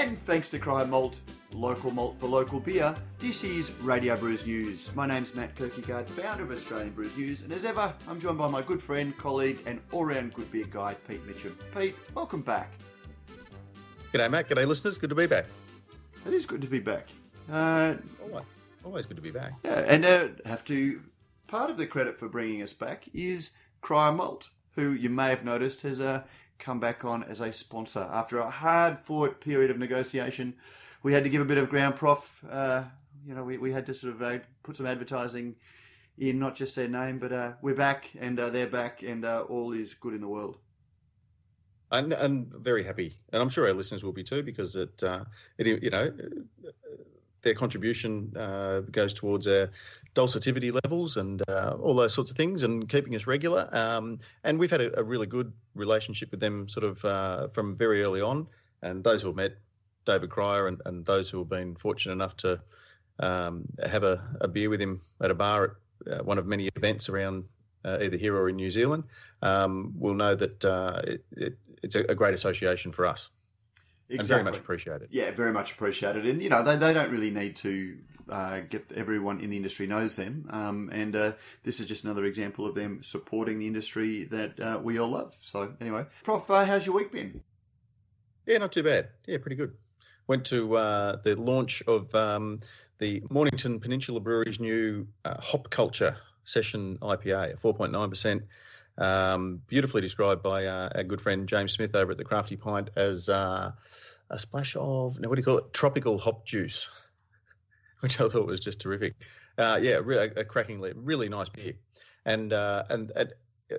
And thanks to Cryer Malt, local malt for local beer, this is Radio Brews News. My name's Matt Kirkegaard, founder of Australian Brews News, and as ever, I'm joined by my good friend, colleague, and all-round good beer guy, Pete Mitchell. Pete, welcome back. G'day, Matt. G'day, listeners. Good to be back. It is good to be back. Uh, always, always good to be back. Yeah, and uh, have to. Part of the credit for bringing us back is Cryer Malt, who you may have noticed has uh, come back on as a sponsor after a hard-fought period of negotiation. We had to give a bit of ground prof. Uh, you know, we, we had to sort of uh, put some advertising in, not just their name, but uh, we're back and uh, they're back, and uh, all is good in the world. And, and very happy, and I'm sure our listeners will be too, because it, uh, it you know, their contribution uh, goes towards our dulcitivity levels and uh, all those sorts of things, and keeping us regular. Um, and we've had a, a, really good relationship with them, sort of uh, from very early on. And those who have met David Cryer and, and those who have been fortunate enough to um, have a, a, beer with him at a bar at uh, one of many events around uh, either here or in New Zealand um, will know that it, it, it's a, a great association for us. Exactly. And very much appreciated. Yeah, very much appreciated. And, you know, they, they don't really need to uh, get everyone in the industry knows them. Um, and uh, this is just another example of them supporting the industry that uh, we all love. So, anyway, Prof, uh, how's your week been? Yeah, not too bad. Yeah, pretty good. Went to uh, the launch of um, the Mornington Peninsula Brewery's new uh, Hop Culture Session IPA, 4.9%. Um, beautifully described by uh, our good friend James Smith over at the Crafty Pint as uh, a splash of now what do you call it? Tropical hop juice, which I thought was just terrific. Uh, yeah, really a cracking, really nice beer, and uh, and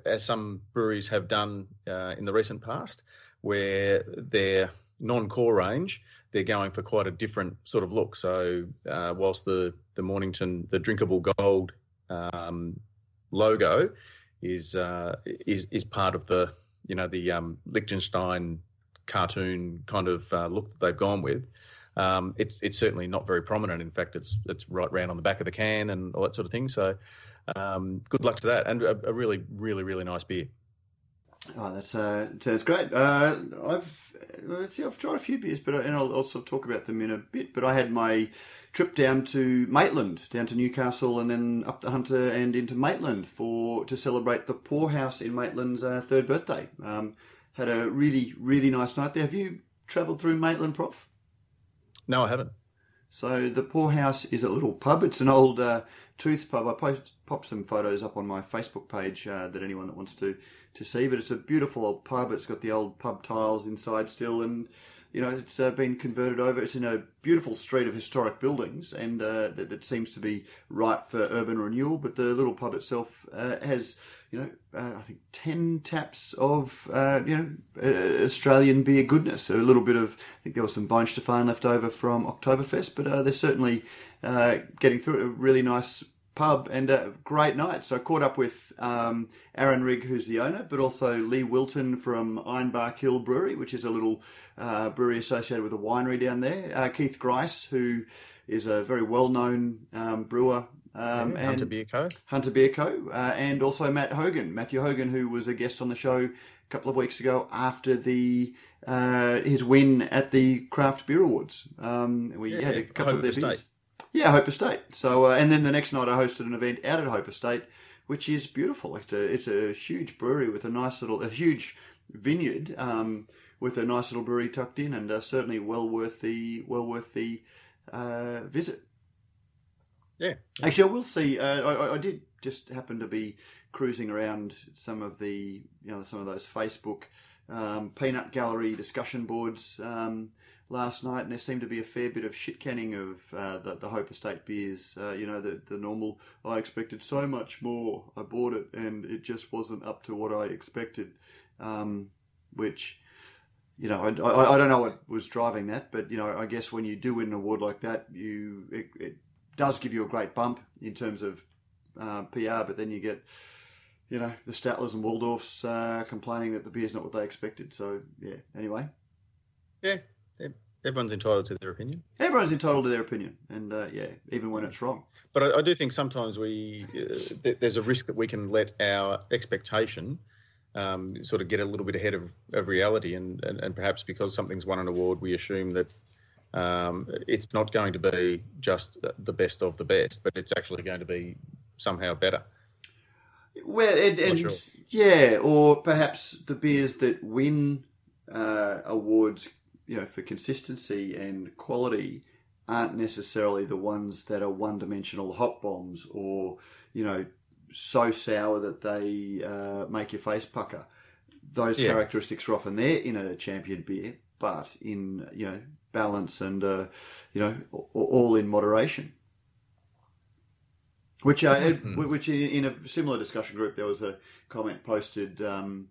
as some breweries have done uh, in the recent past, where their non-core range they're going for quite a different sort of look. So uh, whilst the the Mornington the drinkable gold um, logo is uh, is is part of the you know the um, Lichtenstein cartoon kind of uh, look that they've gone with. Um, it's it's certainly not very prominent. In fact, it's it's right round on the back of the can and all that sort of thing. So, um, good luck to that, and a, a, really really really nice beer. Oh, that's uh, sounds great. Uh, I've let's see, I've tried a few beers, but and I'll also talk about them in a bit. But I had my trip down to Maitland, down to Newcastle, and then up the Hunter and into Maitland for to celebrate the poorhouse in Maitland's uh, third birthday. Um, had a really really nice night there. Have you travelled through Maitland, Prof? No, I haven't. So the poorhouse is a little pub. It's an old uh, Tooths pub. I post, pop some photos up on my Facebook page uh, that anyone that wants to to see. But it's a beautiful old pub. It's got the old pub tiles inside still, and you know, it's uh, been converted over. It's in a beautiful street of historic buildings, and uh, that, that, seems to be ripe for urban renewal. But the little pub itself uh, has, you know, uh, I think ten taps of, uh, you know, uh, Australian beer goodness. So a little bit of, I think there was some Weihenstephan left over from Oktoberfest, but they're certainly getting through it. A really nice pub and a great night. So I caught up with um, Aaron Rigg, who's the owner, but also Lee Wilton from Ironbark Hill Brewery, which is a little uh, brewery associated with a winery down there. Uh, Keith Grice, who is a very well-known um, brewer. Um, yeah, Hunter Beer Co. Hunter Beer Co. Uh, and also Matt Hogan, Matthew Hogan, who was a guest on the show a couple of weeks ago after the uh, his win at the Craft Beer Awards. Um, we yeah, had a couple of their beers. Yeah, Hope Estate. So, uh, and then the next night I hosted an event out at Hope Estate, which is beautiful. It's a it's a huge brewery with a nice little a huge vineyard um, with a nice little brewery tucked in, and uh, certainly well worth the well worth the uh, visit. Yeah. Actually, I will see. Uh, I, I did just happen to be cruising around some of the you know some of those Facebook um, peanut gallery discussion boards. Um, last night, and there seemed to be a fair bit of shit canning of uh, the, the Hope Estate beers. Uh, you know, the, the normal, I expected so much more. I bought it, and it just wasn't up to what I expected, um, which. You know, I, I, I, don't know what was driving that, but you know, I guess when you do win an award like that, you it, it does give you a great bump in terms of uh, PR. But then you get, you know, the Statlers and Waldorfs uh, complaining that the beer's not what they expected. So yeah. Anyway. Yeah, everyone's entitled to their opinion. Everyone's entitled to their opinion, and uh, yeah, even when it's wrong. But I, I do think sometimes we uh, th- there's a risk that we can let our expectation um, sort of get a little bit ahead of, of reality, and, and, and perhaps because something's won an award, we assume that Um, it's not going to be just the best of the best, but it's actually going to be somehow better. Well, and, and sure. yeah, or perhaps the beers that win uh, awards, you know, for consistency and quality aren't necessarily the ones that are one-dimensional hop bombs or you know so sour that they uh, make your face pucker. Those yeah. characteristics are often there in a champion beer, but in you know balance and uh, you know all in moderation. Which, uh, mm-hmm. which in a similar discussion group, there was a comment posted. Um,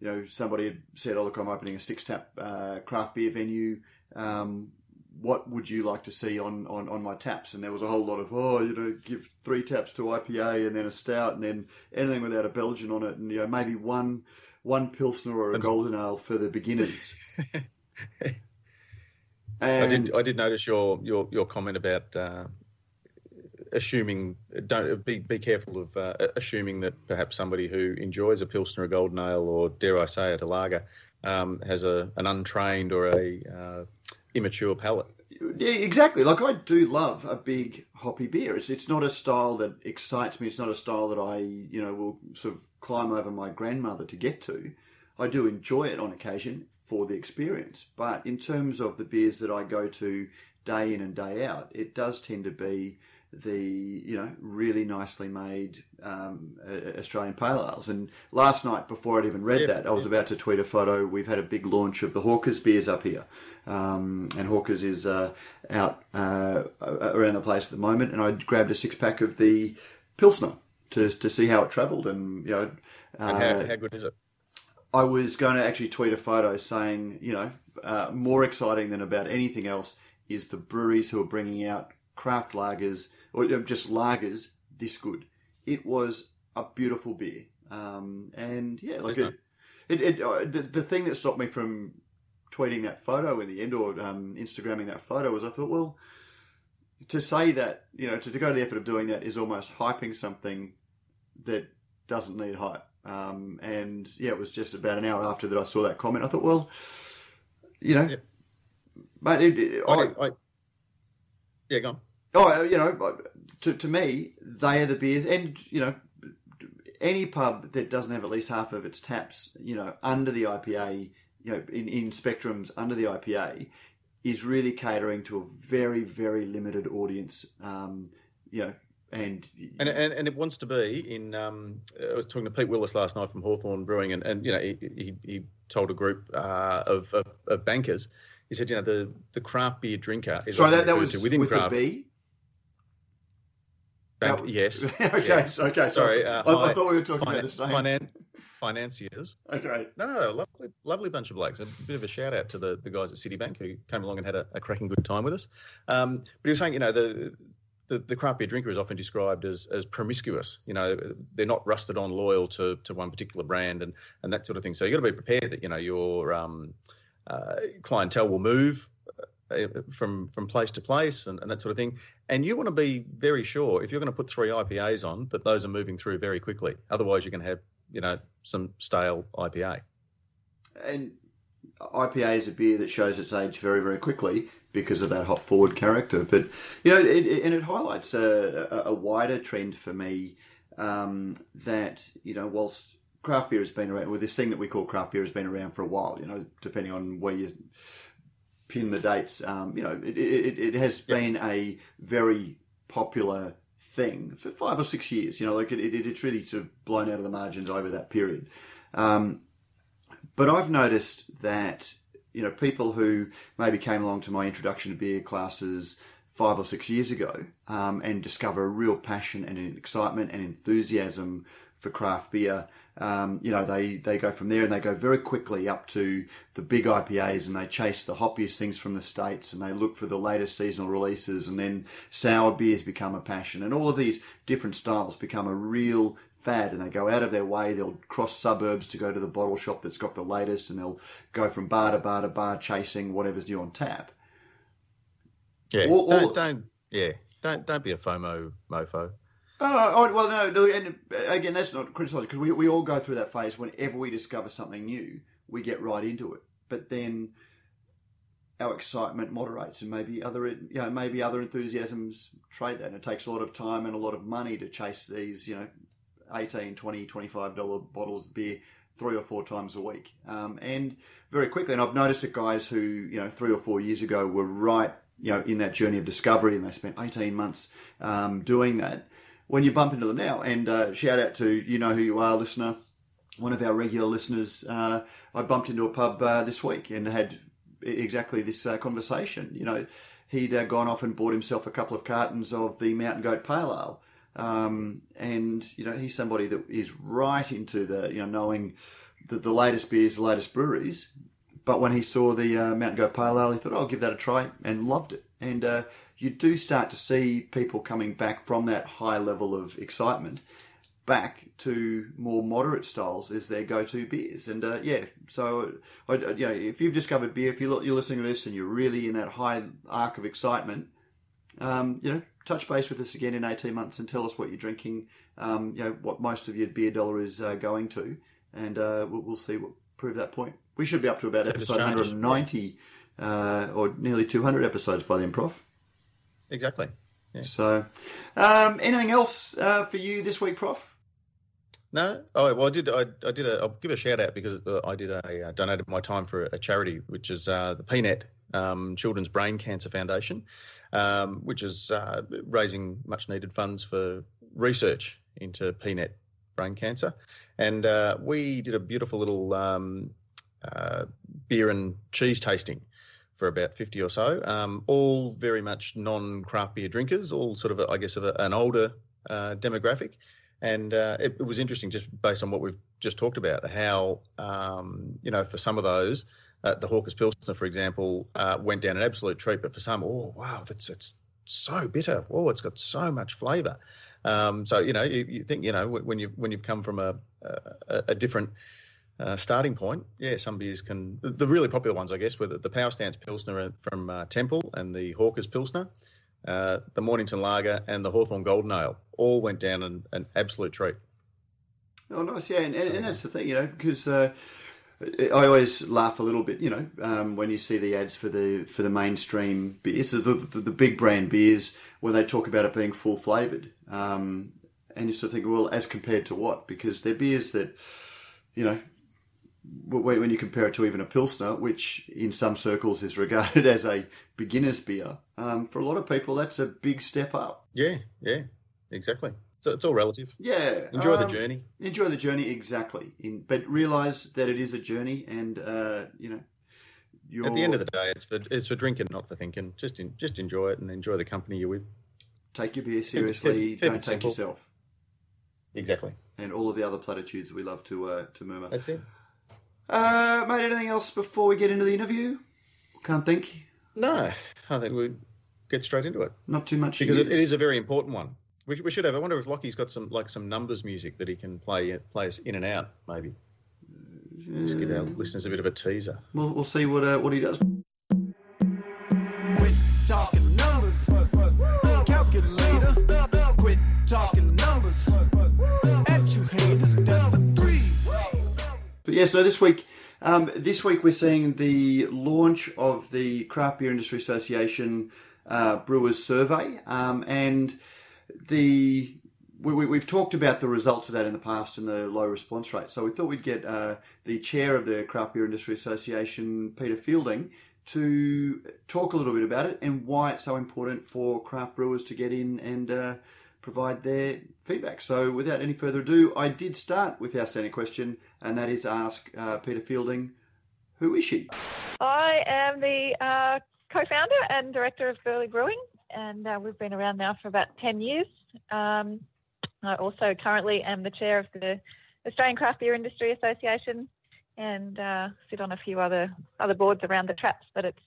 you know, somebody had said, "Oh, look, I'm opening a six tap uh, craft beer venue. Um, what would you like to see on, on, on my taps? And there was a whole lot of, oh, you know, give three taps to IPA and then a stout and then anything without a Belgian on it. And, you know, maybe one, one Pilsner or a Golden Ale for the beginners. I did, I did notice your, your, your comment about, uh, assuming don't be be careful of uh, assuming that perhaps somebody who enjoys a pilsner, a golden ale, or dare I say it, a lager, um, has a an untrained or a uh, immature palate. Yeah, exactly. Like I do love a big hoppy beer. It's it's not a style that excites me. It's not a style that I you know will sort of climb over my grandmother to get to. I do enjoy it on occasion for the experience, but in terms of the beers that I go to day in and day out, it does tend to be the you know really nicely made um, Australian pale ales. And last night, before I'd even read yeah, that, I was yeah. about to tweet a photo. We've had a big launch of the Hawkers beers up here, um, and Hawkers is uh, out uh, around the place at the moment. And I grabbed a six pack of the Pilsner to to see how it travelled, and you know, uh, and how, how good is it? I was going to actually tweet a photo saying, you know, uh, more exciting than about anything else is the breweries who are bringing out craft lagers or just lagers this good. It was a beautiful beer, um, and yeah, like it, it, it, uh, the, the thing that stopped me from tweeting that photo in the end or um, Instagramming that photo was I thought, well, to say that you know to, to go to the effort of doing that is almost hyping something that doesn't need hype. Um, and yeah, it was just about an hour after that I saw that comment. I thought, well, you know, yeah. but it, it, I, I, I, yeah, go on. Oh, you know, to, to me, they are the beers, and you know, any pub that doesn't have at least half of its taps, you know, under the IPA, you know, in, in spectrums under the IPA, is really catering to a very, very limited audience. Um, you know, and, and and, and it wants to be in. Um, I was talking to Pete Willis last night from Hawthorn Brewing, and, and you know he, he, he told a group uh, of, of, of bankers. He said, you know, the the craft beer drinker is sorry that, that was within with craft. A B? Bank, that, yes. okay, yeah. okay. Sorry, uh, I, I, thought we were talking finan- about the same. Finan- financiers. Okay. No, no, no, lovely, lovely bunch of blokes. A bit of a shout out to the, the guys at Citibank who came along and had a, a cracking good time with us. Um, but he was saying, you know, the, the the craft beer drinker is often described as as promiscuous. You know, they're not rusted on loyal to to one particular brand and and that sort of thing. So you've got to be prepared that you know your um, uh, clientele will move uh, from from place to place and, and, that sort of thing. And you want to be very sure if you're going to put three IPAs on that those are moving through very quickly. Otherwise, you're going to have you know some stale IPA. And IPA is a beer that shows its age very very quickly because of that hop forward character. But you know, it, it, and it highlights a, a, wider trend for me um, that you know whilst craft beer has been around, well, this thing that we call craft beer has been around for a while. You know, depending on where you pin the dates. Um, you know, it, it, it has yep. been a very popular thing for five or six years. You know, like it, it, it's really sort of blown out of the margins over that period. Um, but I've noticed that you know people who maybe came along to my introduction to beer classes five or six years ago um, and discover a real passion and an excitement and enthusiasm for craft beer um, you know, they, they go from there and they go very quickly up to the big IPAs and they chase the hoppiest things from the States and they look for the latest seasonal releases and then sour beers become a passion and all of these different styles become a real fad and they go out of their way. They'll cross suburbs to go to the bottle shop that's got the latest and they'll go from bar to bar to bar chasing whatever's new on tap. Yeah, all, don't, don't, yeah, don't, don't be a FOMO mofo. Oh, oh, well, no, no, and again, that's not criticising because we, we all go through that phase. Whenever we discover something new, we get right into it. But then our excitement moderates and maybe other you know maybe other enthusiasms trade that and it takes a lot of time and a lot of money to chase these you know 18 20 25 dollar bottles of beer three or four times a week um, and very quickly and i've noticed that guys who you know three or four years ago were right you know in that journey of discovery and they spent 18 months um, doing that when you bump into them now and uh, shout out to you know who you are listener one of our regular listeners uh, i bumped into a pub uh, this week and had exactly this uh, conversation. You know, he'd uh, gone off and bought himself a couple of cartons of the Mountain Goat Pale Ale. Um, and, you know, he's somebody that is right into the, you know, knowing the, the latest beers, the latest breweries. But when he saw the uh, Mountain Goat Pale Ale, he thought, oh, I'll give that a try and loved it. And uh, you do start to see people coming back from that high level of excitement back to more moderate styles as their go-to beers. And uh, yeah, so I, you know, if you've discovered beer, if you're, you're listening to this and you're really in that high arc of excitement, um, you know, touch base with us again in 18 months and tell us what you're drinking. Um, you know, what most of your beer dollar is uh, going to, and uh, we'll, we'll, see what prove that point. We should be up to about episode 190 uh, or nearly 200 episodes by then, Prof. Exactly. Yeah. So, um, anything else uh, for you this week, Prof? No. Oh well, I did. I, I did. A, I'll give a shout out because uh, I did a uh, donated my time for a charity, which is uh, the PNET um, Children's Brain Cancer Foundation, um, which is uh, raising much needed funds for research into PNET brain cancer, and uh, we did a beautiful little um, uh, beer and cheese tasting for about 50 or so, um, all very much non craft beer drinkers, all sort of, I guess, of a, an older demographic. And uh, it, it, was interesting, just based on what we've just talked about, how um, you know for some of those, uh, the Hawker's Pilsner, for example, uh, went down an absolute treat. But for some, oh wow, that's it's so bitter. Oh, it's got so much flavour. Um, so you know, you, you, think you know when you when you've come from a a, a different uh, starting point, yeah, some beers can. The really popular ones, I guess, were the, the Power Stance Pilsner from uh, Temple and the Hawker's Pilsner uh, the Mornington Lager, and the Hawthorn Golden Ale all went down an, an absolute treat. Oh, nice, yeah, and, and, and that's the thing, you know, because uh, I always laugh a little bit, you know, um, when you see the ads for the for the mainstream beers, the, the, the big brand beers, when they talk about it being full flavoured, um, and you sort of think, well, as compared to what? Because they're beers that, you know, when you compare it to even a pilsner, which in some circles is regarded as a beginner's beer, um, for a lot of people that's a big step up. Yeah, yeah, exactly. So it's all relative. Yeah, enjoy um, the journey. Enjoy the journey exactly. In, but realize that it is a journey, and uh, you know. You're... At the end of the day, it's for it's for drinking, not for thinking. Just in, just enjoy it and enjoy the company you're with. Take your beer seriously. Don't take simple. yourself. Exactly. And all of the other platitudes we love to uh, to murmur. That's it. Uh, mate, anything else before we get into the interview? Can't think. No, I think we get straight into it. Not too much because it, it is a very important one. We, we should have. I wonder if Lockie's got some like some numbers music that he can play play us in and out. Maybe just give our listeners a bit of a teaser. We'll we'll see what uh, what he does. Yeah, so this week, um, this week we're seeing the launch of the Craft Beer Industry Association uh, Brewers Survey, um, and the we, have talked about the results of that in the past and the low response rate. So we thought we'd get uh, the chair of the Craft Beer Industry Association, Peta Fielding, to talk a little bit about it and why it's so important for craft brewers to get in and uh, provide their feedback. So, without any further ado, I did start with our standing question, and that is ask uh, Peta Fielding, who is she? I am the uh, co founder and director of Burleigh Brewing, and uh, we've been around now for about 10 years. Um, I also currently am the chair of the Australian Craft Beer Industry Association and uh, sit on a few other, other boards around the traps, but it's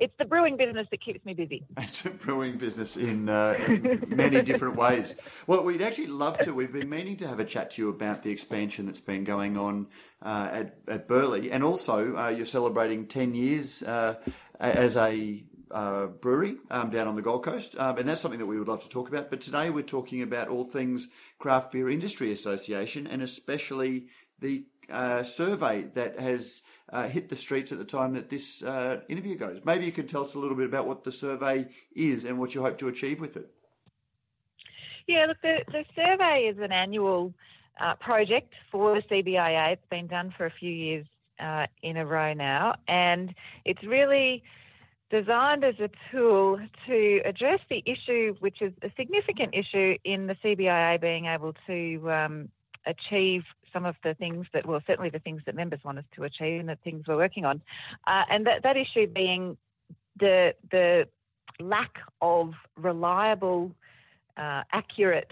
it's the brewing business that keeps me busy. It's a brewing business in, uh, in many different ways. Well, we'd actually love to. We've been meaning to have a chat to you about the expansion that's been going on uh, at, at Burleigh, and also uh, you're celebrating 10 years uh, as a uh, brewery um, down on the Gold Coast, um, and that's something that we would love to talk about. But today we're talking about all things Craft Beer Industry Association, and especially the uh, survey that has uh, hit the streets at the time that this uh, interview goes. Maybe you could tell us a little bit about what the survey is and what you hope to achieve with it. Yeah, look, the, the survey is an annual uh, project for the CBIA. It's been done for a few years uh, in a row now, and it's really designed as a tool to address the issue, which is a significant issue in the CBIA being able to um, achieve some of the things that, well, certainly the things that members want us to achieve and the things we're working on. Uh, and that, that issue being the, the lack of reliable, uh, accurate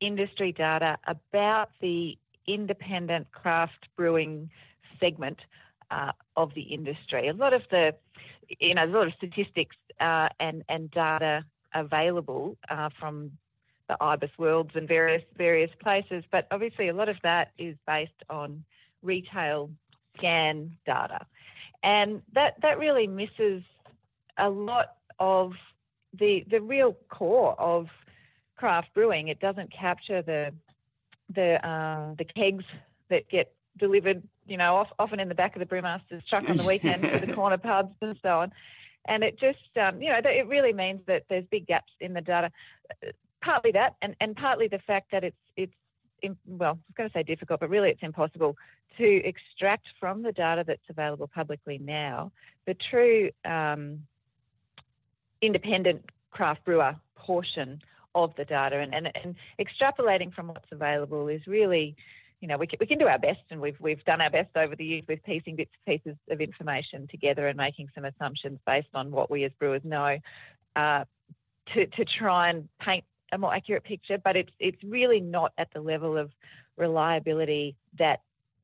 industry data about the independent craft brewing segment uh, of the industry. A lot of the, you know, a lot of statistics uh, and and data available uh, from the IBIS worlds and various various places, but obviously a lot of that is based on retail scan data, and that that really misses a lot of the the real core of craft brewing. It doesn't capture the the uh, the kegs that get delivered, you know, off, often in the back of the brewmaster's truck on the weekend to the corner pubs and so on. And it just, um, you know, it really means that there's big gaps in the data partly that, and, and partly the fact that it's it's in, well, I was going to say difficult, but really it's impossible to extract from the data that's available publicly now the true um, independent craft brewer portion of the data, and, and, and extrapolating from what's available is really you know, we can, we can do our best, and we've we've done our best over the years with piecing bits and pieces of information together and making some assumptions based on what we as brewers know, uh, to to try and paint a more accurate picture, but it's it's really not at the level of reliability that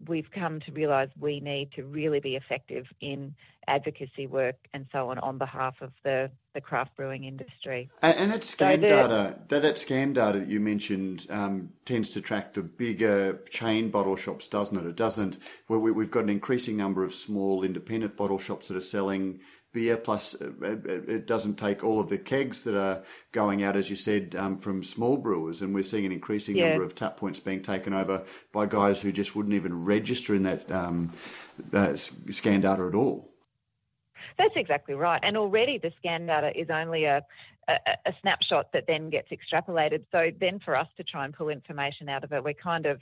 we've come to realise we need to really be effective in advocacy work and so on on behalf of the, the craft brewing industry. And, and that scan so the, data, that, that scan data that you mentioned um, tends to track the bigger chain bottle shops, doesn't it? It doesn't. Where we, we've got an increasing number of small independent bottle shops that are selling beer, plus uh, it doesn't take all of the kegs that are going out, as you said, um, from small brewers. And we're seeing an increasing yeah. number of tap points being taken over by guys who just wouldn't even register in that um, uh, scan data at all. That's exactly right. And already the scan data is only a, a, a, snapshot that then gets extrapolated. So then for us to try and pull information out of it, we're kind of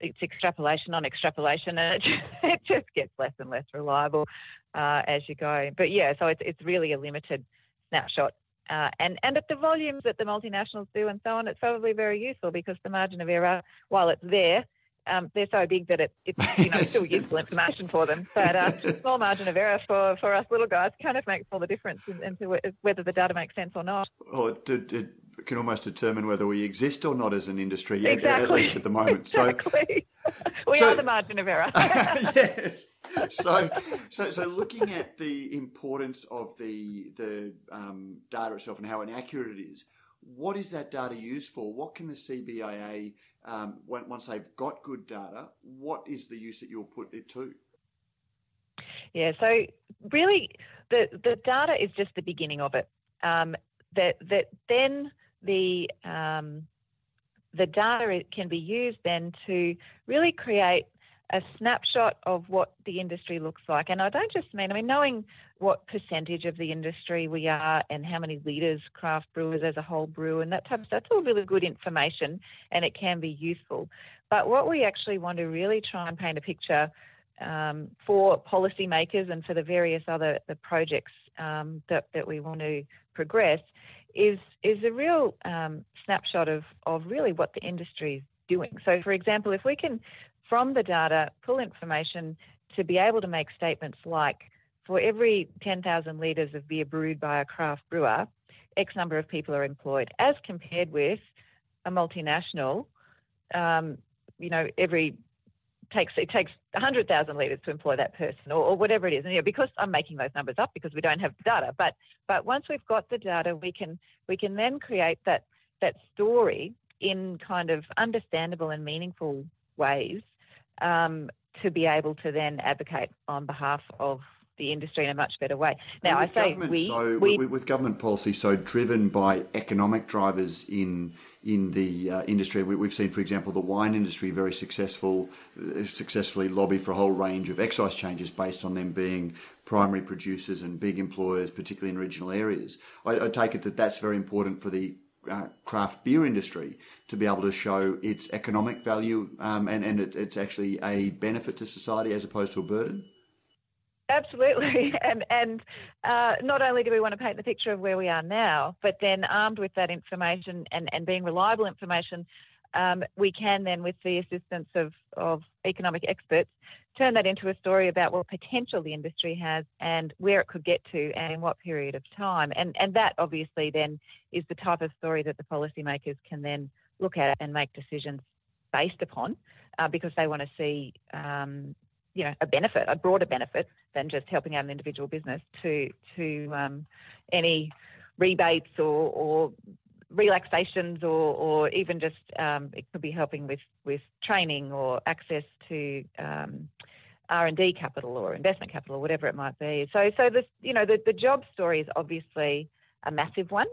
it's extrapolation on extrapolation, and it just, it just gets less and less reliable uh, as you go. But yeah, so it's it's really a limited snapshot. Uh, and, and at the volumes that the multinationals do and so on, it's probably very useful because the margin of error, while it's there, um, they're so big that it, it's you know still useful information for them. But uh, small margin of error for, for us little guys kind of makes all the difference into whether the data makes sense or not. Oh, it, it, can almost determine whether we exist or not as an industry, exactly. at least at the moment. Exactly. So, we so, are the margin of error. yes. So, so, so looking at the importance of the the um, data itself and how inaccurate it is, what is that data used for? What can the CBIA, um, once they've got good data, what is the use that you'll put it to? Yeah, so really, the the data is just the beginning of it. Um, that that then the um, the data can be used then to really create a snapshot of what the industry looks like. And I don't just mean, I mean, knowing what percentage of the industry we are and how many litres craft brewers as a whole brew and that type of stuff, that's all really good information and it can be useful. But what we actually want to really try and paint a picture um, for policymakers and for the various other the projects um, that, that we want to progress is is a real um, snapshot of of really what the industry is doing. So, for example, if we can from the data pull information to be able to make statements like, for every 10,000 litres of beer brewed by a craft brewer, X number of people are employed, as compared with a multinational. Um, you know, every takes it takes 100,000 litres to employ that person or, or, whatever it is. And you know, because I'm making those numbers up because we don't have the data, but but once we've got the data, we can we can then create that that story in kind of understandable and meaningful ways um, to be able to then advocate on behalf of the industry in a much better way. Now, I say we, so, we with, government policy so driven by economic drivers in in the uh, industry, we, have seen, for example, the wine industry very successful, uh, successfully lobby for a whole range of excise changes based on them being primary producers and big employers, particularly in regional areas. I, I take it that that's very important for the uh, craft beer industry to be able to show its economic value um, and, and it, it's actually a benefit to society as opposed to a burden? Absolutely, and and uh, not only do we want to paint the picture of where we are now, but then armed with that information and, and being reliable information, um, we can then, with the assistance of, of economic experts, turn that into a story about what potential the industry has and where it could get to and in what period of time. And and that obviously then is the type of story that the policymakers can then look at and make decisions based upon, uh, because they want to see um, you know a benefit, a broader benefit than just helping out an individual business to to um, any rebates or, or relaxations or, or even just um, it could be helping with, with training or access to um, R&D capital or investment capital or whatever it might be. So so this you know the, the job story is obviously a massive one.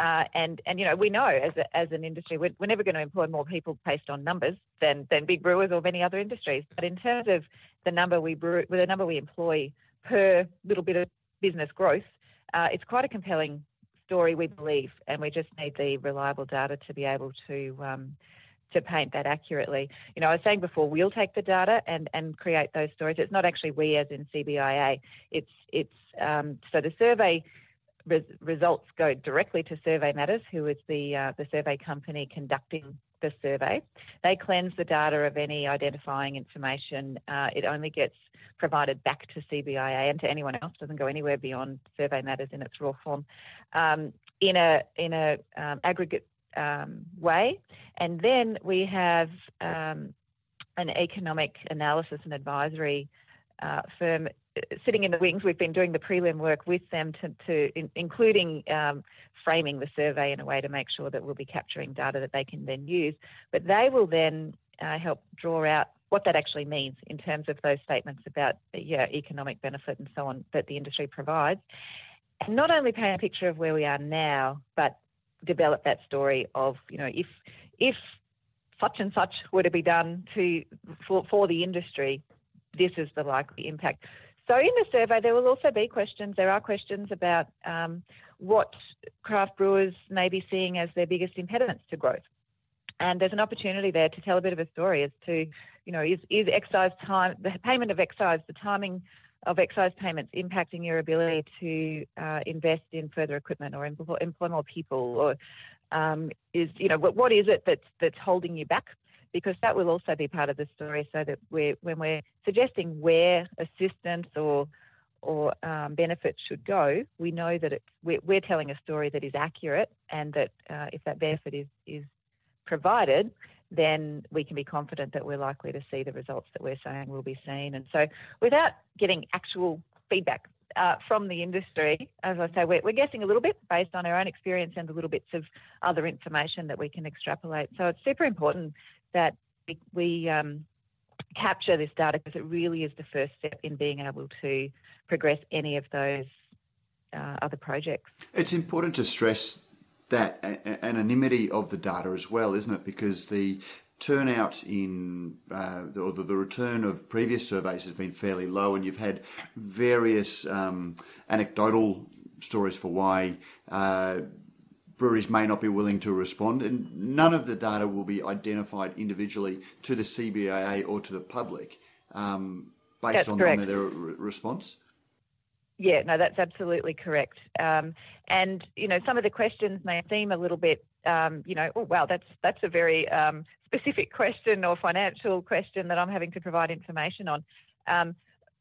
Uh, and and you know we know as a, as an industry we're, we're never going to employ more people based on numbers than than big brewers or many other industries. But in terms of the number we brew, the number we employ per little bit of business growth, uh, it's quite a compelling story we believe, and we just need the reliable data to be able to um, to paint that accurately. You know, I was saying before, we'll take the data and, and create those stories. It's not actually we as in CBIA. It's it's um, so the survey res- results go directly to Survey Matters, who is the uh, the survey company conducting the survey. They cleanse the data of any identifying information. Uh, it only gets provided back to CBIA and to anyone else. Doesn't go anywhere beyond Survey Matters in its raw form. Um, in a in a um, aggregate um, way, and then we have um, an economic analysis and advisory uh, firm sitting in the wings, we've been doing the prelim work with them to, to in, including um, framing the survey in a way to make sure that we'll be capturing data that they can then use. But they will then uh, help draw out what that actually means in terms of those statements about yeah, economic benefit and so on that the industry provides. And not only paint a picture of where we are now, but develop that story of, you know, if if such and such were to be done to for, for the industry, this is the likely impact. So in the survey, there will also be questions. There are questions about um, what craft brewers may be seeing as their biggest impediments to growth. And there's an opportunity there to tell a bit of a story as to, you know, is, is excise time, the payment of excise, the timing of excise payments impacting your ability to uh, invest in further equipment or employ, more people, or um, is you know what, what is it that's that's holding you back because that will also be part of the story so that we're, when we're suggesting where assistance or or um, benefits should go, we know that it's, we're, we're, telling a story that is accurate and that uh, if that benefit is, is provided, then we can be confident that we're likely to see the results that we're saying will be seen. And so without getting actual feedback uh, from the industry, as I say, we're, we're, guessing a little bit based on our own experience and the little bits of other information that we can extrapolate. So it's super important that we, we um, capture this data because it really is the first step in being able to progress any of those uh, other projects. It's important to stress that anonymity of the data as well, isn't it? Because the turnout in uh, or the, the, return of previous surveys has been fairly low, and you've had various um, anecdotal stories for why uh, breweries may not be willing to respond, and none of the data will be identified individually to the CBIA or to the public um, based on, on, their response. Yeah, no, that's absolutely correct. Um, and you know, some of the questions may seem a little bit, um, you know, oh wow, that's that's a very um, specific question or financial question that I'm having to provide information on. Um,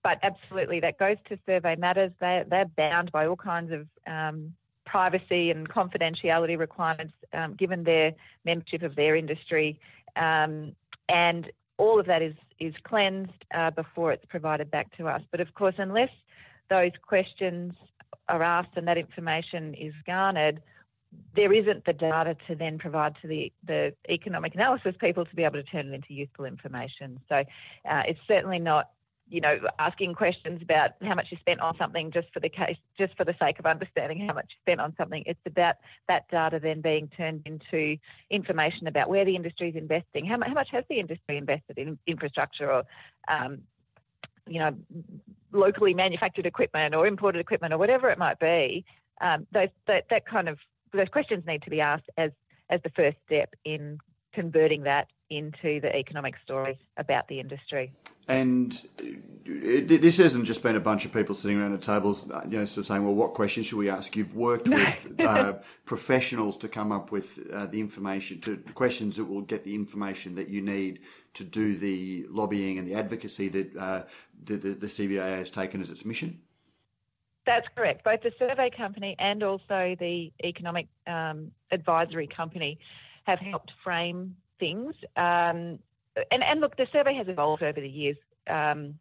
but absolutely, that goes to Survey Matters. They, they're bound by all kinds of um, privacy and confidentiality requirements um, given their membership of their industry. Um, and all of that is, is cleansed uh, before it's provided back to us. But of course, unless those questions are asked and that information is garnered, there isn't the data to then provide to the, the economic analysis people to be able to turn it into useful information. So uh, it's certainly not you know, asking questions about how much you spent on something just for the case, just for the sake of understanding how much you spent on something. It's about that data then being turned into information about where the industry is investing. How, how much has the industry invested in infrastructure or, um, you know, locally manufactured equipment or imported equipment or whatever it might be? Um, those that, that kind of those questions need to be asked as as the first step in converting that into the economic story about the industry. And this hasn't just been a bunch of people sitting around a table, you know, sort of saying, "Well, what questions should we ask?" You've worked with uh, professionals to come up with uh, the information, to questions that will get the information that you need to do the lobbying and the advocacy that uh, the, the, the CBA has taken as its mission. That's correct. Both the survey company and also the economic um, advisory company have helped frame things. Um, and, and look, the survey has evolved over the years, um,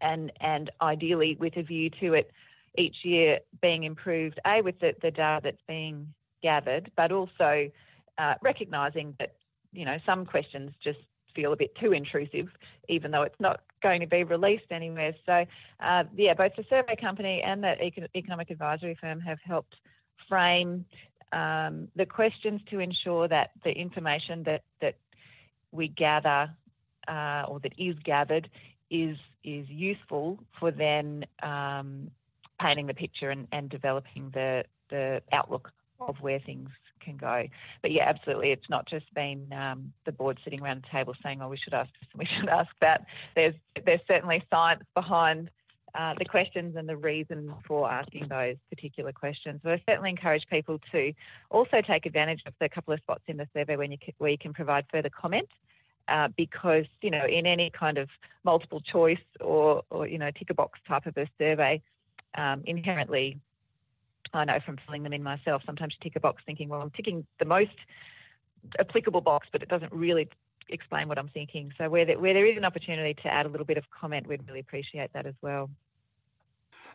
and and ideally with a view to it each year being improved. A with the, the data that's being gathered, but also uh, recognising that you know some questions just feel a bit too intrusive, even though it's not going to be released anywhere. So, uh, yeah, both the survey company and the economic advisory firm have helped frame um, the questions to ensure that the information that that we gather uh, or that is gathered is is useful for then um, painting the picture and, and developing the the outlook of where things can go. But yeah, absolutely, it's not just been um, the board sitting around the table saying, "Oh, we should ask this and we should ask that." There's there's certainly science behind uh, the questions and the reason for asking those particular questions. So I certainly encourage people to also take advantage of the couple of spots in the survey when you can, where you can provide further comment. Uh, because you know, in any kind of multiple choice or, or you know, tick a box type of a survey, um, inherently, I know from filling them in myself, sometimes you tick a box thinking, well, I'm ticking the most applicable box, but it doesn't really explain what I'm thinking. So where there, where there is an opportunity to add a little bit of comment, we'd really appreciate that as well.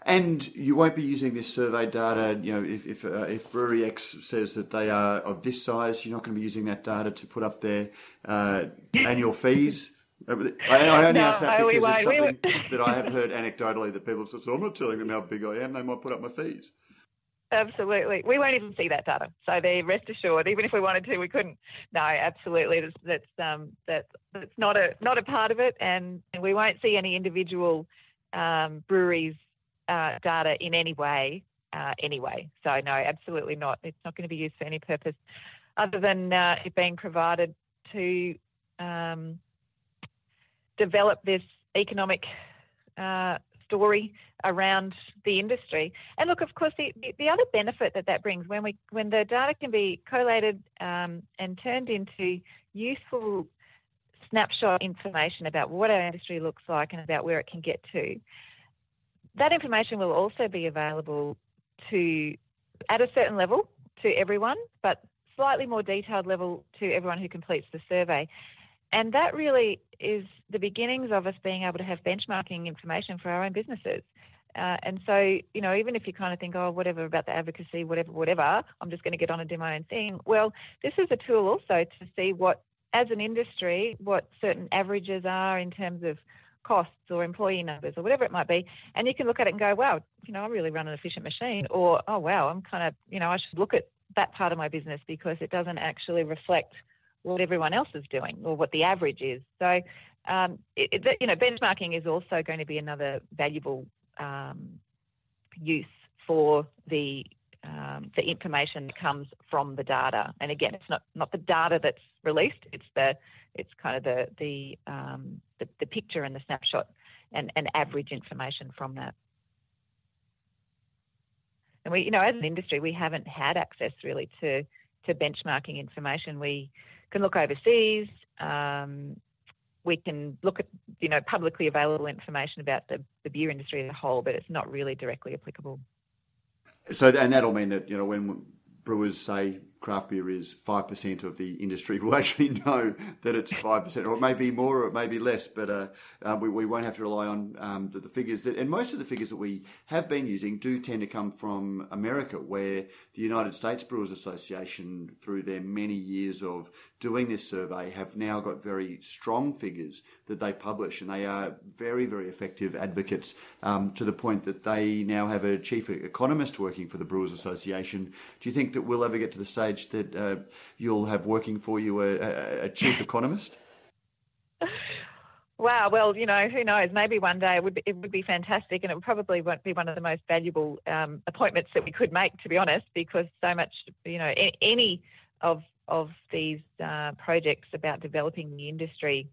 And you won't be using this survey data. You know, if if, uh, if Brewery X says that they are of this size, you're not going to be using that data to put up their uh, annual fees. I, I only no, ask that because it's something that I have heard anecdotally that people say, "So I'm not telling them how big I am; they might put up my fees." Absolutely. We won't even see that data. So they rest assured, even if we wanted to, we couldn't. No, absolutely. That's that's um that's that's not a not a part of it and, and we won't see any individual um, breweries uh, data in any way uh, anyway. So no, absolutely not. It's not going to be used for any purpose other than uh, it being provided to um, develop this economic uh, story around the industry. And look, of course, the, the other benefit that that brings when we when the data can be collated um, and turned into useful snapshot information about what our industry looks like and about where it can get to. That information will also be available to at a certain level to everyone, but slightly more detailed level to everyone who completes the survey. And that really is the beginnings of us being able to have benchmarking information for our own businesses. Uh, and so, you know, even if you kind of think, oh, whatever about the advocacy, whatever, whatever, I'm just going to get on and do my own thing. Well, this is a tool also to see what, as an industry, what certain averages are in terms of costs or employee numbers or whatever it might be. And you can look at it and go, wow, you know, I really run an efficient machine. Or, oh, wow, I'm kind of, you know, I should look at that part of my business because it doesn't actually reflect what everyone else is doing or what the average is. So, um, it, it, you know, benchmarking is also going to be another valuable um, use for the um, the information that comes from the data. And again, it's not not the data that's released; it's the it's kind of the the um, the, the, picture and the snapshot and, and average information from that. And we, you know, as an industry, we haven't had access really to to benchmarking information. We can look overseas. Um, we can look at you know publicly available information about the, the beer industry as a whole, but it's not really directly applicable. So, and that'll mean that you know when brewers say craft beer is 5% of the industry will actually know that it's 5%, or it may be more or it may be less, but uh, uh, we, we won't have to rely on um, the, the, figures. That, and most of the figures that we have been using do tend to come from America, where the United States Brewers Association, through their many years of doing this survey, have now got very strong figures that they publish, and they are very, very effective advocates um, to the point that they now have a chief economist working for the Brewers Association. Do you think that we'll ever get to the stage that uh, you'll have working for you a, a, a chief economist? Wow. Well, you know, who knows? Maybe one day it would be, it would be fantastic, and it would probably won't be one of the most valuable um, appointments that we could make, to be honest, because so much, you know, any of of these uh, projects about developing the industry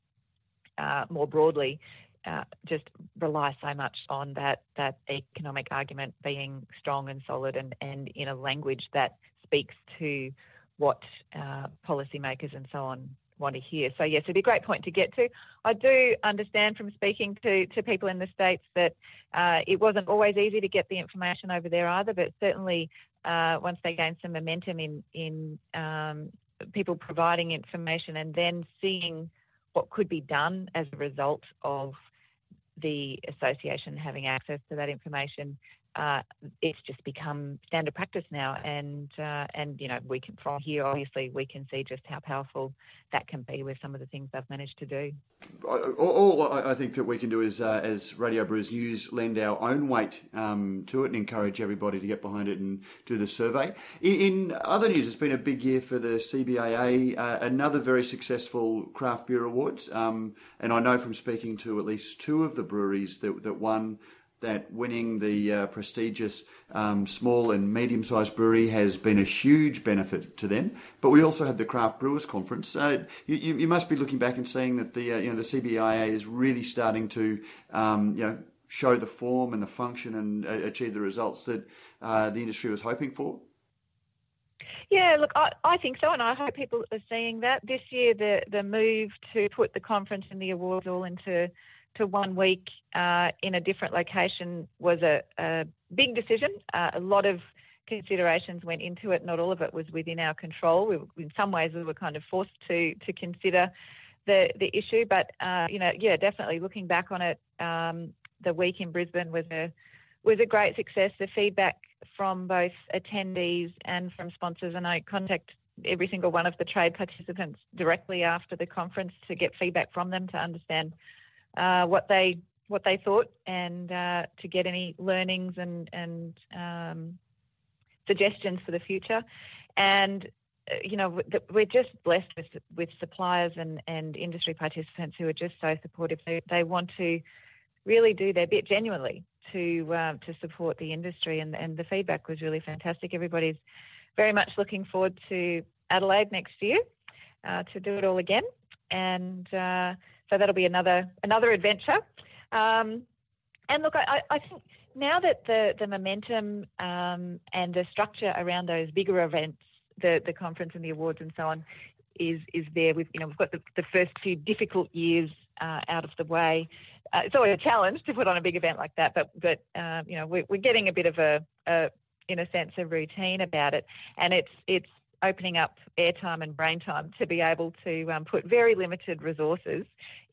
uh, more broadly uh, just rely so much on that that economic argument being strong and solid and, and in a language that speaks to what uh, policymakers and so on want to hear. So yes, it'd be a great point to get to. I do understand from speaking to, to people in the states that uh, it wasn't always easy to get the information over there either, but certainly uh, once they gained some momentum in in um, people providing information and then seeing what could be done as a result of the association having access to that information, uh, it's just become standard practice now, and uh, and you know we can from here obviously we can see just how powerful that can be with some of the things they've managed to do. All, I think that we can do is, uh, as Radio Brews News, lend our own weight um, to it and encourage everybody to get behind it and do the survey. In, in other news, it's been a big year for the CBIA, uh, another very successful craft beer awards, um, and I know from speaking to at least two of the breweries that that won that winning the uh, prestigious um, small and medium sized brewery has been a huge benefit to them. But we also had the Craft Brewers Conference. Uh, you, you, must be looking back and seeing that the uh, you know the CBIA is really starting to um, you know show the form and the function and uh, achieve the results that uh, the industry was hoping for. Yeah, look, I, I think so, and I hope people are seeing that. This year, the the move to put the conference and the awards all into to one week uh, in a different location was a, a big decision. Uh, a lot of considerations went into it. Not all of it was within our control. We, in some ways, we were kind of forced to to consider the the issue. But uh, you know, yeah, definitely looking back on it, um, the week in Brisbane was a was a great success. The feedback from both attendees and from sponsors, and I contact every single one of the trade participants directly after the conference to get feedback from them to understand uh, what they what they thought and uh, to get any learnings and and um, suggestions for the future. And uh, you know we're just blessed with with suppliers and and industry participants who are just so supportive. They, they want to really do their bit genuinely to um, to support the industry, and and the feedback was really fantastic. Everybody's very much looking forward to Adelaide next year uh, to do it all again, and uh, so that'll be another another adventure. Um, and look, I, I, think now that the the momentum um, and the structure around those bigger events, the the conference and the awards and so on, is is there. We've you know we've got the, the first few difficult years uh, out of the way. Uh, it's always a challenge to put on a big event like that, but but um, you know we're, we're getting a bit of a, a in a sense a routine about it, and it's it's opening up airtime and brain time to be able to um, put very limited resources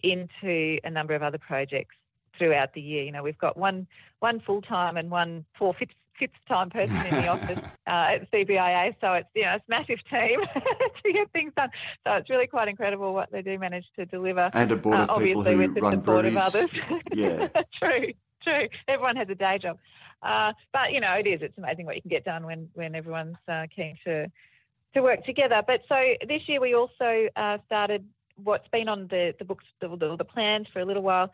into a number of other projects throughout the year. You know, we've got one one full time and one four fifth fifth time person in the office uh, at CBIA, so it's you know it's a massive team to get things done. So it's really quite incredible what they do manage to deliver. And a board of uh, people obviously who with the run support breweries. of others. Yeah, true, true. Everyone has a day job, uh, but you know it is. It's amazing what you can get done when when everyone's uh, keen to to work together. But so this year we also uh, started what's been on the, the books, the, the, the plans for a little while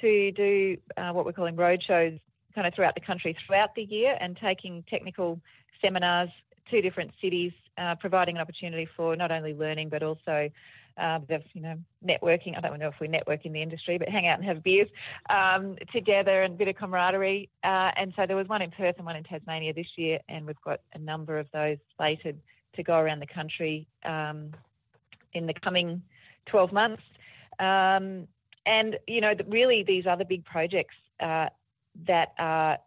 to do uh, what we're calling roadshows kind of throughout the country throughout the year and taking technical seminars to different cities, uh, providing an opportunity for not only learning but also uh, of you know networking. I don't know if we network in the industry, but hang out and have beers um, together and a bit of camaraderie. Uh, and so there was one in Perth and one in Tasmania this year, and we've got a number of those slated to go around the country um, in the coming 12 months. Um, and, you know, really these other big projects uh, that are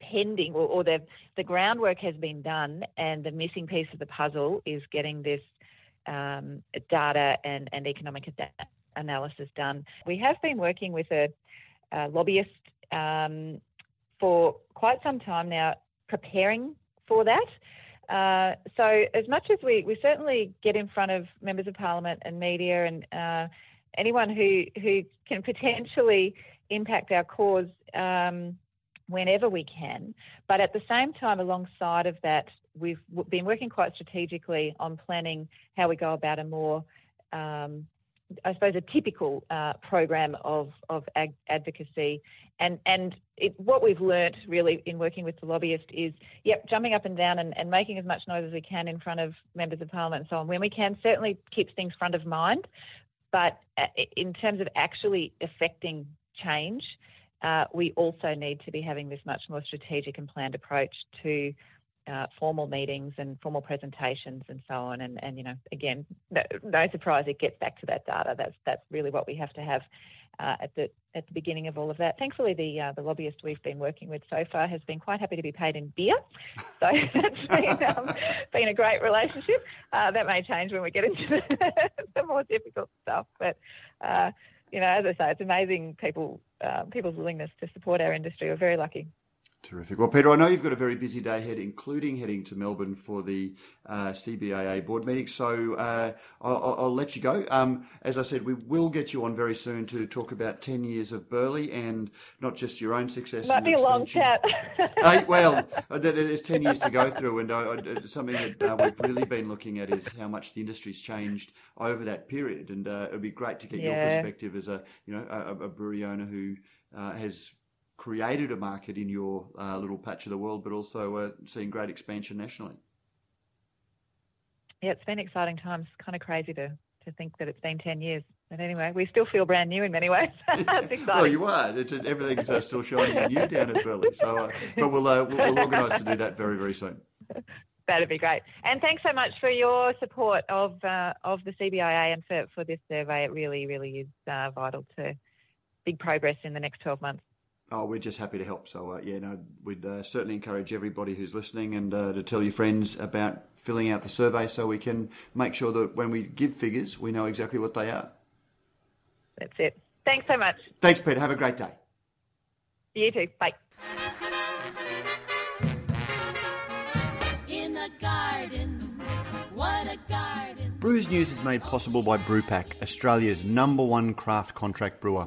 pending, or, or the the groundwork has been done, and the missing piece of the puzzle is getting this um, data and, and economic analysis done. We have been working with a, a lobbyist um, for quite some time now, preparing for that. Uh, so, as much as we, we certainly get in front of members of parliament and media and uh, anyone who who can potentially impact our cause um, whenever we can, but at the same time, alongside of that, we've been working quite strategically on planning how we go about a more um, I suppose, a typical uh, program of, of ag- advocacy. And, and it, what we've learnt really in working with the lobbyist is, yep, jumping up and down and, and making as much noise as we can in front of members of parliament and so on. When we can, certainly keeps things front of mind. But uh, in terms of actually affecting change, uh, we also need to be having this much more strategic and planned approach to uh, formal meetings and formal presentations and so on. And, and you know, again, no, no, surprise, it gets back to that data. That's that's really what we have to have uh, at the at the beginning of all of that. Thankfully, the uh, the lobbyist we've been working with so far has been quite happy to be paid in beer, so that's been um, been a great relationship. Uh, that may change when we get into the, the more difficult stuff, but. Uh, you know, as I say, it's amazing people um, people's willingness to support our industry. We're very lucky. Terrific. Well, Peta, I know you've got a very busy day ahead, including heading to Melbourne for the uh, CBIA board meeting. So uh, I'll, I'll, let you go. Um, as I said, we will get you on very soon to talk about 10 years of Burleigh and not just your own success. Might be a long chat. uh, well, there's 10 years to go through, and uh, uh, something that uh, we've really been looking at is how much the industry's changed over that period. And it would be great to get yeah. your perspective as a, you know, a, a brewery owner who has created a market in your uh, little patch of the world, but also uh, seeing great expansion nationally. Yeah, it's been exciting times. Kind of crazy to to think that it's been ten years. But anyway, we still feel brand new in many ways. well, you are. It's, everything's uh, still shiny and new down at Burleigh. So, uh, but we'll uh, we'll, we'll organise to do that very very soon. That'd be great. And thanks so much for your support of uh, of the CBIA and for, for this survey. It really, really is uh, vital to big progress in the next 12 months. Oh, we're just happy to help. So, uh, yeah, no, we'd uh, certainly encourage everybody who's listening and uh, to tell your friends about filling out the survey so we can make sure that when we give figures, we know exactly what they are. That's it. Thanks so much. Thanks, Peta. Have a great day. You too. Bye. In a garden, what a garden, Brews News is made possible by Brewpack, Australia's number one craft contract brewer.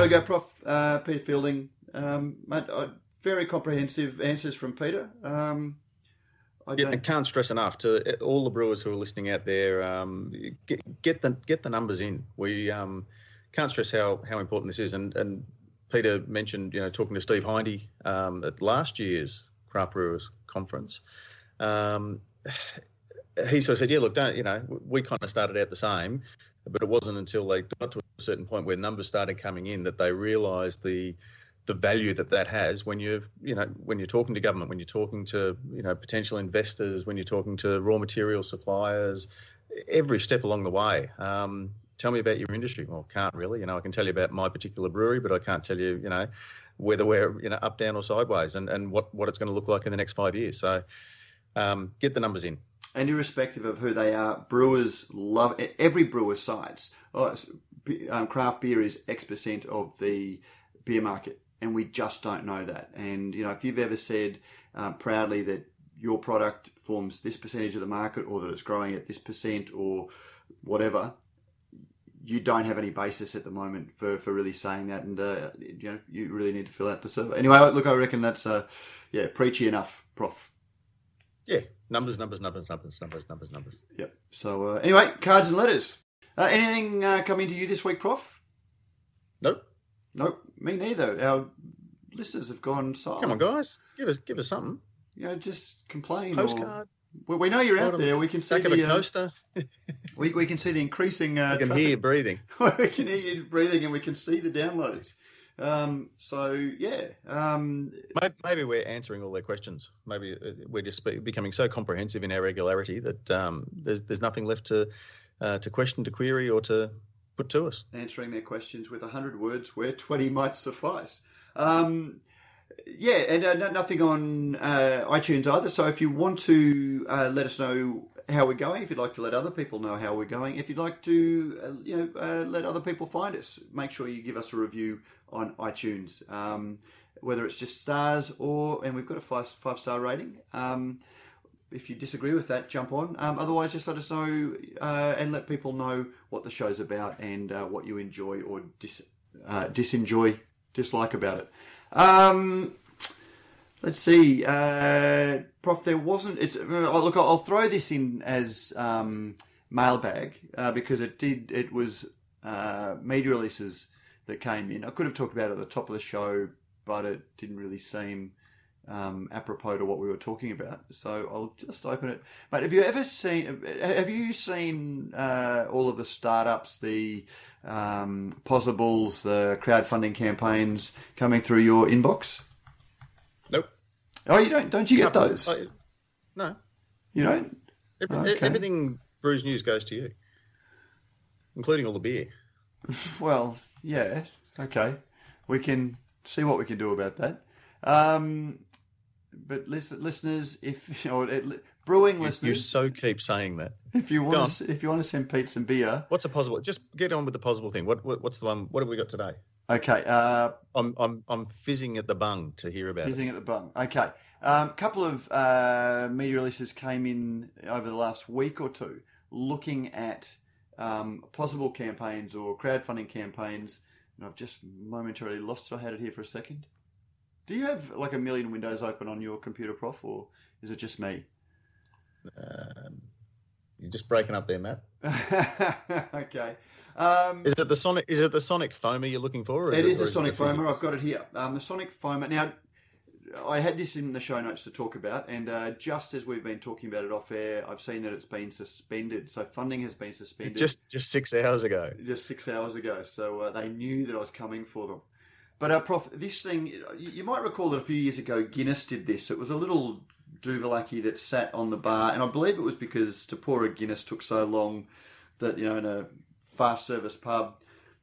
There we go, Prof. Uh, Peta Fielding. Um, mate, very comprehensive answers from Peta. Um, I, yeah, I can't stress enough to all the brewers who are listening out there. Um, get, get, the get the numbers in. We um, can't stress how how important this is. And and Peta mentioned, you know, talking to Steve Hindy um, at last year's Craft Brewers Conference. Um, he sort of said, "Yeah, look, don't you know? We kind of started out the same, but it wasn't until they got to a certain point where numbers started coming in that they realised the the value that that has when you're you know when you're talking to government when you're talking to you know potential investors when you're talking to raw material suppliers every step along the way. Um, tell me about your industry. Well can't really. You know i can tell you about my particular brewery but i can't tell you you know whether we're you know up down or sideways and and what what it's going to look like in the next five years. So um, get the numbers in and irrespective of who they are, brewers love every brewer cites. Oh, um, craft beer is X percent of the beer market, and we just don't know that. And you know, if you've ever said um, proudly that your product forms this percentage of the market, or that it's growing at this percent, or whatever, you don't have any basis at the moment for, for really saying that, and uh, you know, you really need to fill out the survey. Anyway, look, I reckon that's uh, yeah, preachy enough, Prof. Yeah, numbers, numbers, numbers, numbers, numbers, numbers, numbers. Yep. So uh, anyway, cards and letters. Uh, anything uh, coming to you this week, Prof? Nope. Nope. Me neither. Our listeners have gone silent. Come on, guys, give us give us something. You know, just complain. or- Postcard, we, we know you're out there. We can see back of a the uh, coaster. we, we can see the increasing. Uh, I can traffic. hear you breathing. we can hear you breathing, and we can see the downloads. Um, so yeah, um, Maybe, maybe we're answering all their questions. Maybe uh, we're just becoming so comprehensive in our regularity that um, there's there's nothing left to uh, to question, to query, or to put to us. answering their questions with hundred words, where twenty might suffice. Um, yeah, and uh, nothing on uh, iTunes either. So if you want to uh, let us know how we're going, if you'd like to let other people know how we're going, if you'd like to, uh, you know, uh, let other people find us, make sure you give us a review on iTunes. Um, whether it's just stars or, and we've got a five five star rating. Um, if you disagree with that, jump on. Um, otherwise, just let us know uh, and let people know what the show's about and uh, what you enjoy or dis, uh, disenjoy, dislike about it. Let's see, uh, Prof. There wasn't. It's uh, look. I'll throw this in as um, mailbag uh, because it did. It was uh, media releases that came in. I could have talked about it at the top of the show, but it didn't really seem um, apropos to what we were talking about. So I'll just open it. But have you ever seen? Have you seen uh, all of the startups, the um, possibles, the crowdfunding campaigns coming through your inbox? Oh, you don't? Don't you get No, those? I- no. You don't? Every, Okay. Everything Brews News goes to you, including all the beer. Well, yeah. Okay, we can see what we can do about that. Um, but listen, listeners, if you know, it, brewing You, you so keep saying that. if you want to, if you want to send Pete some beer, What's a possible? Just get on with the possible thing. What, what what's the one? What have we got today? Okay. Uh, I'm I'm I'm fizzing at the bung to hear about it. Fizzing at the bung. Okay. A um, couple of uh, media releases came in over the last week or two looking at um, possible campaigns or crowdfunding campaigns. And I've just momentarily lost it. I had it here for a second. Do you have like a million windows open on your computer, Prof, or is it just me? Um, you're just breaking up there, Matt. okay. Um, Is it the Sonic? Is it the Sonic Foamer you're looking for? Or It is the Sonic the Foamer. I've got it here. Um, the Sonic Foamer. Now, I had this in the show notes to talk about, and uh, just as we've been talking about it off air, I've seen that it's been suspended. So funding has been suspended just just six hours ago. just six hours ago. So uh, they knew that I was coming for them. But, uh, Prof, this thing, you you might recall that a few years ago Guinness did this. It was a little Duvalaki that sat on the bar, and I believe it was because to pour a Guinness took so long that, you know, in a fast service pub,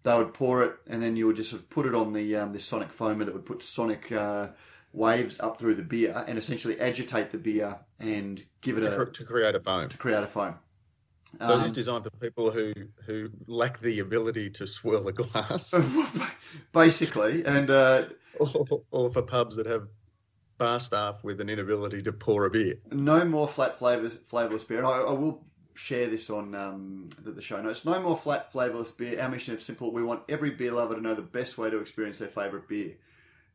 they would pour it, and then you would just sort of put it on the um, this sonic foamer that would put sonic uh, waves up through the beer and essentially agitate the beer and give it To, a to create a foam. to create a foam. So is Um, this designed for people who who lack the ability to swirl a glass, basically, and uh, or, or for pubs that have bar staff with an inability to pour a beer? no more flat flavors, flavorless beer. I, I will share this on um, the, the show notes. No more flat flavorless beer. Our mission is simple. We want every beer lover to know the best way to experience their favorite beer.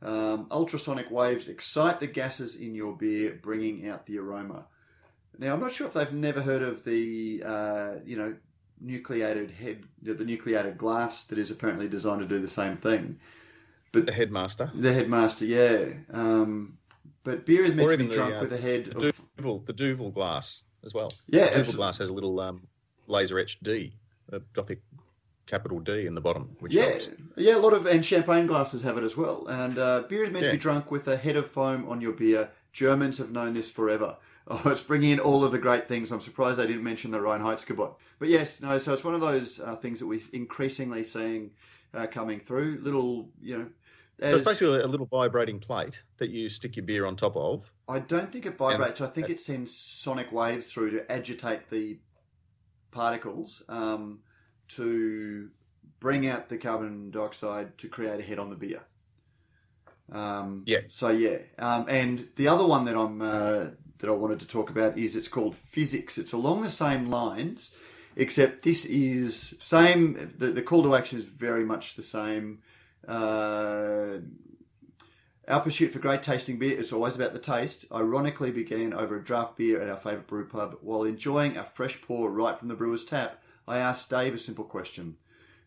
Um, ultrasonic waves excite the gases in your beer, bringing out the aroma. Now, I'm not sure if they've never heard of the, uh, you know, nucleated head, the nucleated glass that is apparently designed to do the same thing. But The headmaster, The headmaster, yeah. Um, but beer is meant Or to be even the, drunk uh, with a head the of Duvel, the Duvel glass as well. Yeah, Duvel glass has a little um, laser etched D, a Gothic capital D in the bottom, which Yeah, helps. yeah, a lot of and champagne glasses have it as well. And uh, beer is meant to be drunk with a head of foam on your beer. Germans have known this forever. Oh, it's bringing in all of the great things. I'm surprised they didn't mention the Reinheitsgebot. But yes, no. So it's one of those uh, things that we're increasingly seeing uh, coming through. Little, you know. So it's basically a little vibrating plate that you stick your beer on top of. I don't think it vibrates. I think it sends sonic waves through to agitate the particles um, to bring out the carbon dioxide to create a head on the beer. Um, Yeah. So yeah, um, and the other one that I'm uh, that I wanted to talk about is it's called Fizzics. It's along the same lines, except this is same. The, the call to action is very much the same. Uh, our pursuit for great tasting beer, it's always about the taste, ironically began over a draft beer at our favourite brew pub. While enjoying a fresh pour right from the brewer's tap, I asked Dave a simple question.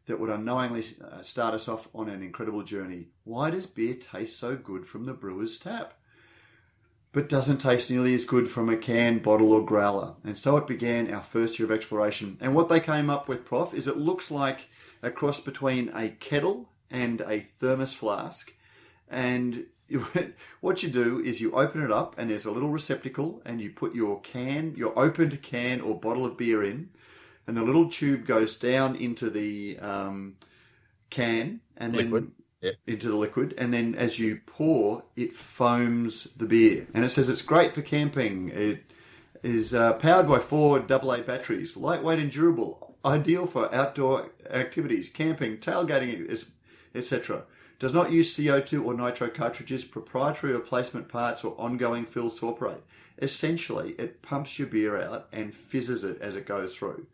that would unknowingly uh, start us off on an incredible journey. Why does beer taste so good from the brewer's tap? But doesn't taste nearly as good from a can, bottle, or growler. And so it began our first year of exploration. And what they came up with, Prof, is it looks like a cross between a kettle and a thermos flask. And what you do is you open it up, and there's a little receptacle, and you put your can, your opened can or bottle of beer in, and the little tube goes down into the um, can, and Liquid. then Yep. into the liquid, and then as you pour, it foams the beer, and it says it's great for camping. It is uh, powered by four AA batteries, lightweight and durable, ideal for outdoor activities, camping, tailgating, etc. Does not use CO2 or nitro cartridges, proprietary replacement parts, or ongoing fills to operate. Essentially, it pumps your beer out and fizzes it as it goes through.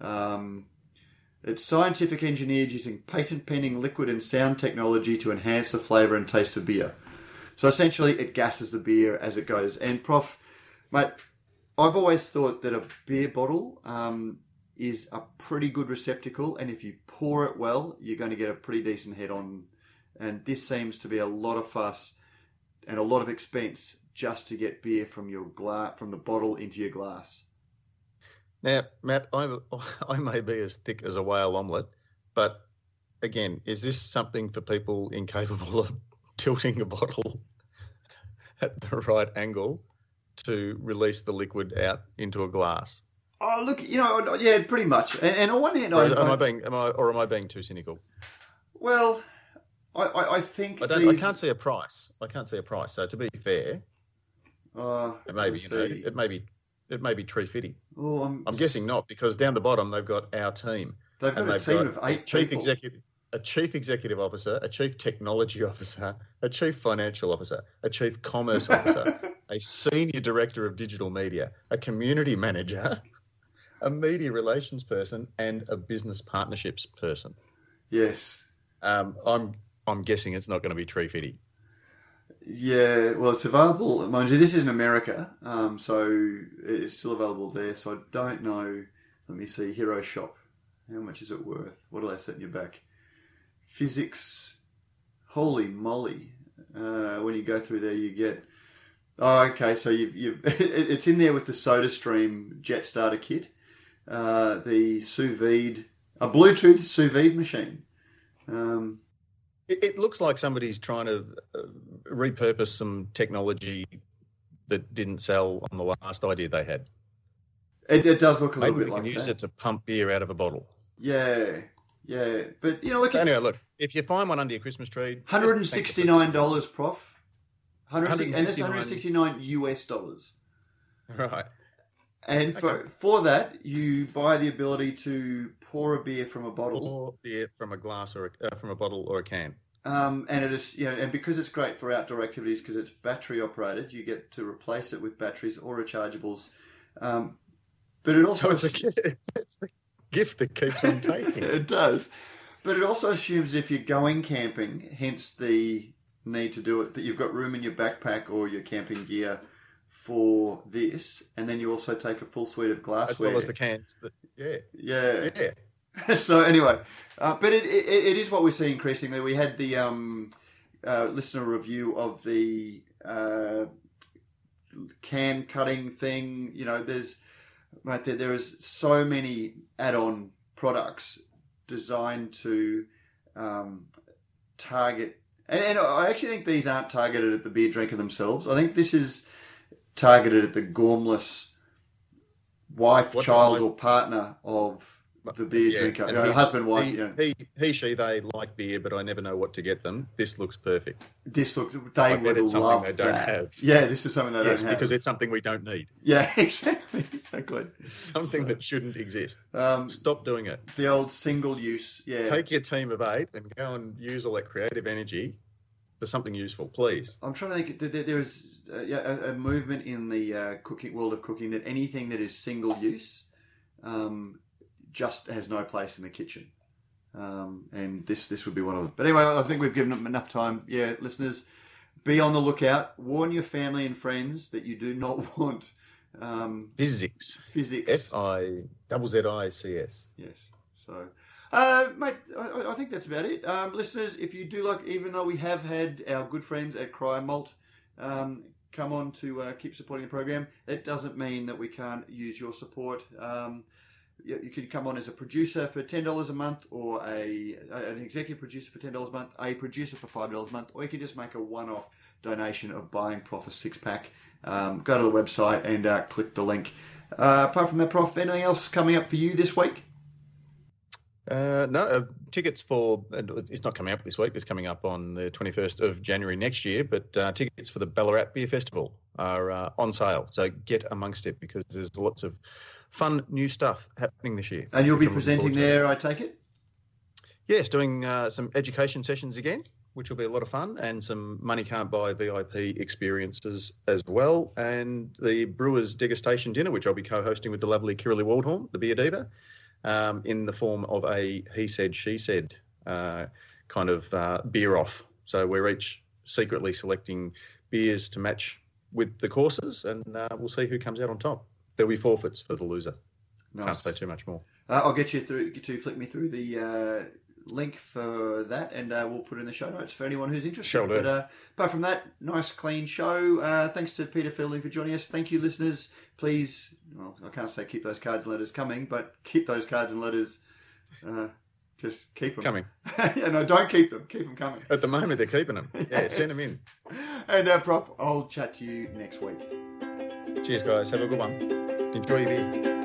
Um, it's scientific engineered using patent pending liquid and sound technology to enhance the flavour and taste of beer. So essentially, it gasses the beer as it goes. And, Prof, mate, I've always thought that a beer bottle um, is a pretty good receptacle, and if you pour it well, you're going to get a pretty decent head on. And this seems to be a lot of fuss and a lot of expense just to get beer from your gla- from the bottle into your glass. Now, Matt, I, I may be as thick as a whale omelette, but again, is this something for people incapable of tilting a bottle at the right angle to release the liquid out into a glass? Oh, look, you know, yeah, pretty much. And, and on one hand, I, am I- being, am I, or am I being too cynical? well, I, I, I think I don't. I can't see a price. I can't see a price. So to be fair, Uh, it may be. You know, it may be. It may be tree fitty. Oh, I'm, I'm guessing not because down the bottom they've got our team. they've got a they've team got of eight chief people. executive, a chief executive officer, a chief technology officer, a chief financial officer, a chief commerce officer, a senior director of digital media, a community manager, a media relations person, and a business partnerships person. yes. Um, I'm I'm guessing it's not going to be tree fitty. Yeah, well, it's available. Mind you, this is in America, um, so it's still available there. So I don't know. Let me see. Hero Shop. How much is it worth? What are they setting you back? Fizzics. Holy moly! Uh, when you go through there, you get. Oh, okay. So you've, you've it's in there with the SodaStream Jet Starter Kit, uh, the sous vide, a Bluetooth sous vide machine. Um, It, it looks like somebody's trying to uh, repurpose some technology that didn't sell on the last idea they had. it, it does look a Maybe little bit can like use that. it to pump beer out of a bottle. Yeah, yeah, but you know, look, anyway, look, if you find one under your Christmas tree, hundred and sixty-nine dollars, prof. Hundred and that's 169. one hundred sixty-nine US dollars. Right. And for Okay. for that, you buy the ability to pour a beer from a bottle, Or beer from a glass or a, uh, from a bottle or a can. um, and it is you know, and because it's great for outdoor activities because it's battery operated, you get to replace it with batteries or rechargeables. Um, but it also So it's a, it's a gift that keeps on taking. it does. But it also assumes if you're going camping, hence the need to do it, that you've got room in your backpack or your camping gear for this, and then you also take a full suite of glassware. as well as the cans. That, yeah, yeah. yeah. so anyway, uh, but it, it, it is what we see increasingly. We had the um, uh, listener review of the uh, can cutting thing. You know, there's right there. There is so many add-on products designed to um, target. And, and I actually think these aren't targeted at the beer drinker themselves. I think this is targeted at the gormless wife, What- child, or partner of the beer Yeah, drinker, you know, he- husband, wife. He, you know, he, he, she, they like beer, but I never know what to get them. This looks perfect. this looks. I They bet would it's something love they don't that. have. Yeah, this is something they yes, don't have. because it's something we don't need. yeah, exactly, exactly. It's something that shouldn't exist. Um, Stop doing it. the old single use. Yeah, Take your team of eight and go and use all that creative energy for something useful, please. I'm trying to think. there- is uh, a, a movement in the uh, cooking world of cooking that anything that is single use um, just has no place in the kitchen. Um, and this this would be one of them. But anyway, I think we've given them enough time. Yeah, listeners, be on the lookout. Warn your family and friends that you do not want um, Fizzics. Fizzics. F I double Z I C S. Yes. So, Uh, mate, I, I think that's about it. Um, listeners, if you do like, even though we have had our good friends at Cryer Malt um, come on to uh, keep supporting the program, it doesn't mean that we can't use your support. Um, you, you come on as a producer for ten dollars a month, or a an executive producer for ten dollars a month, a producer for five dollars a month, or you could just make a one-off donation of buying Prof a six pack. Um, go to the website and uh, click the link. Uh, apart from that, Prof, anything else coming up for you this week? Uh, no, uh, tickets for it's not coming up this week. It's coming up on the 21st of January next year. But uh, tickets for the Ballarat Beer Festival are uh, on sale, so get amongst it because there's lots of fun new stuff happening this year. And you'll be presenting there, I take it. Yes, doing uh, some education sessions again, which will be a lot of fun, and some money can't buy VIP experiences as well, and the Brewers degustation dinner, which I'll be co-hosting with the lovely Kirrily Waldhorn, the beer diva um, in the form of a he said, she said uh, kind of uh, beer off. So we're each secretly selecting beers to match with the courses, and uh, we'll see who comes out on top. There'll be forfeits for the loser. Nice. Can't say too much more. Uh, I'll get you through to flick me through the uh, link for that, and uh, we'll put in the show notes for anyone who's interested. Sure but uh, apart from that, nice clean show. Uh, thanks to Peta Fielding for joining us. Thank you, listeners. Please, well, I can't say keep those cards and letters coming, but keep those cards and letters. Uh, just keep them coming. yeah, no, don't keep them. Keep them coming. At the moment, they're keeping them. Yeah, yes. send them in. And uh, Prof, I'll chat to you next week. Cheers, guys. Have a good one. Enjoy your beer.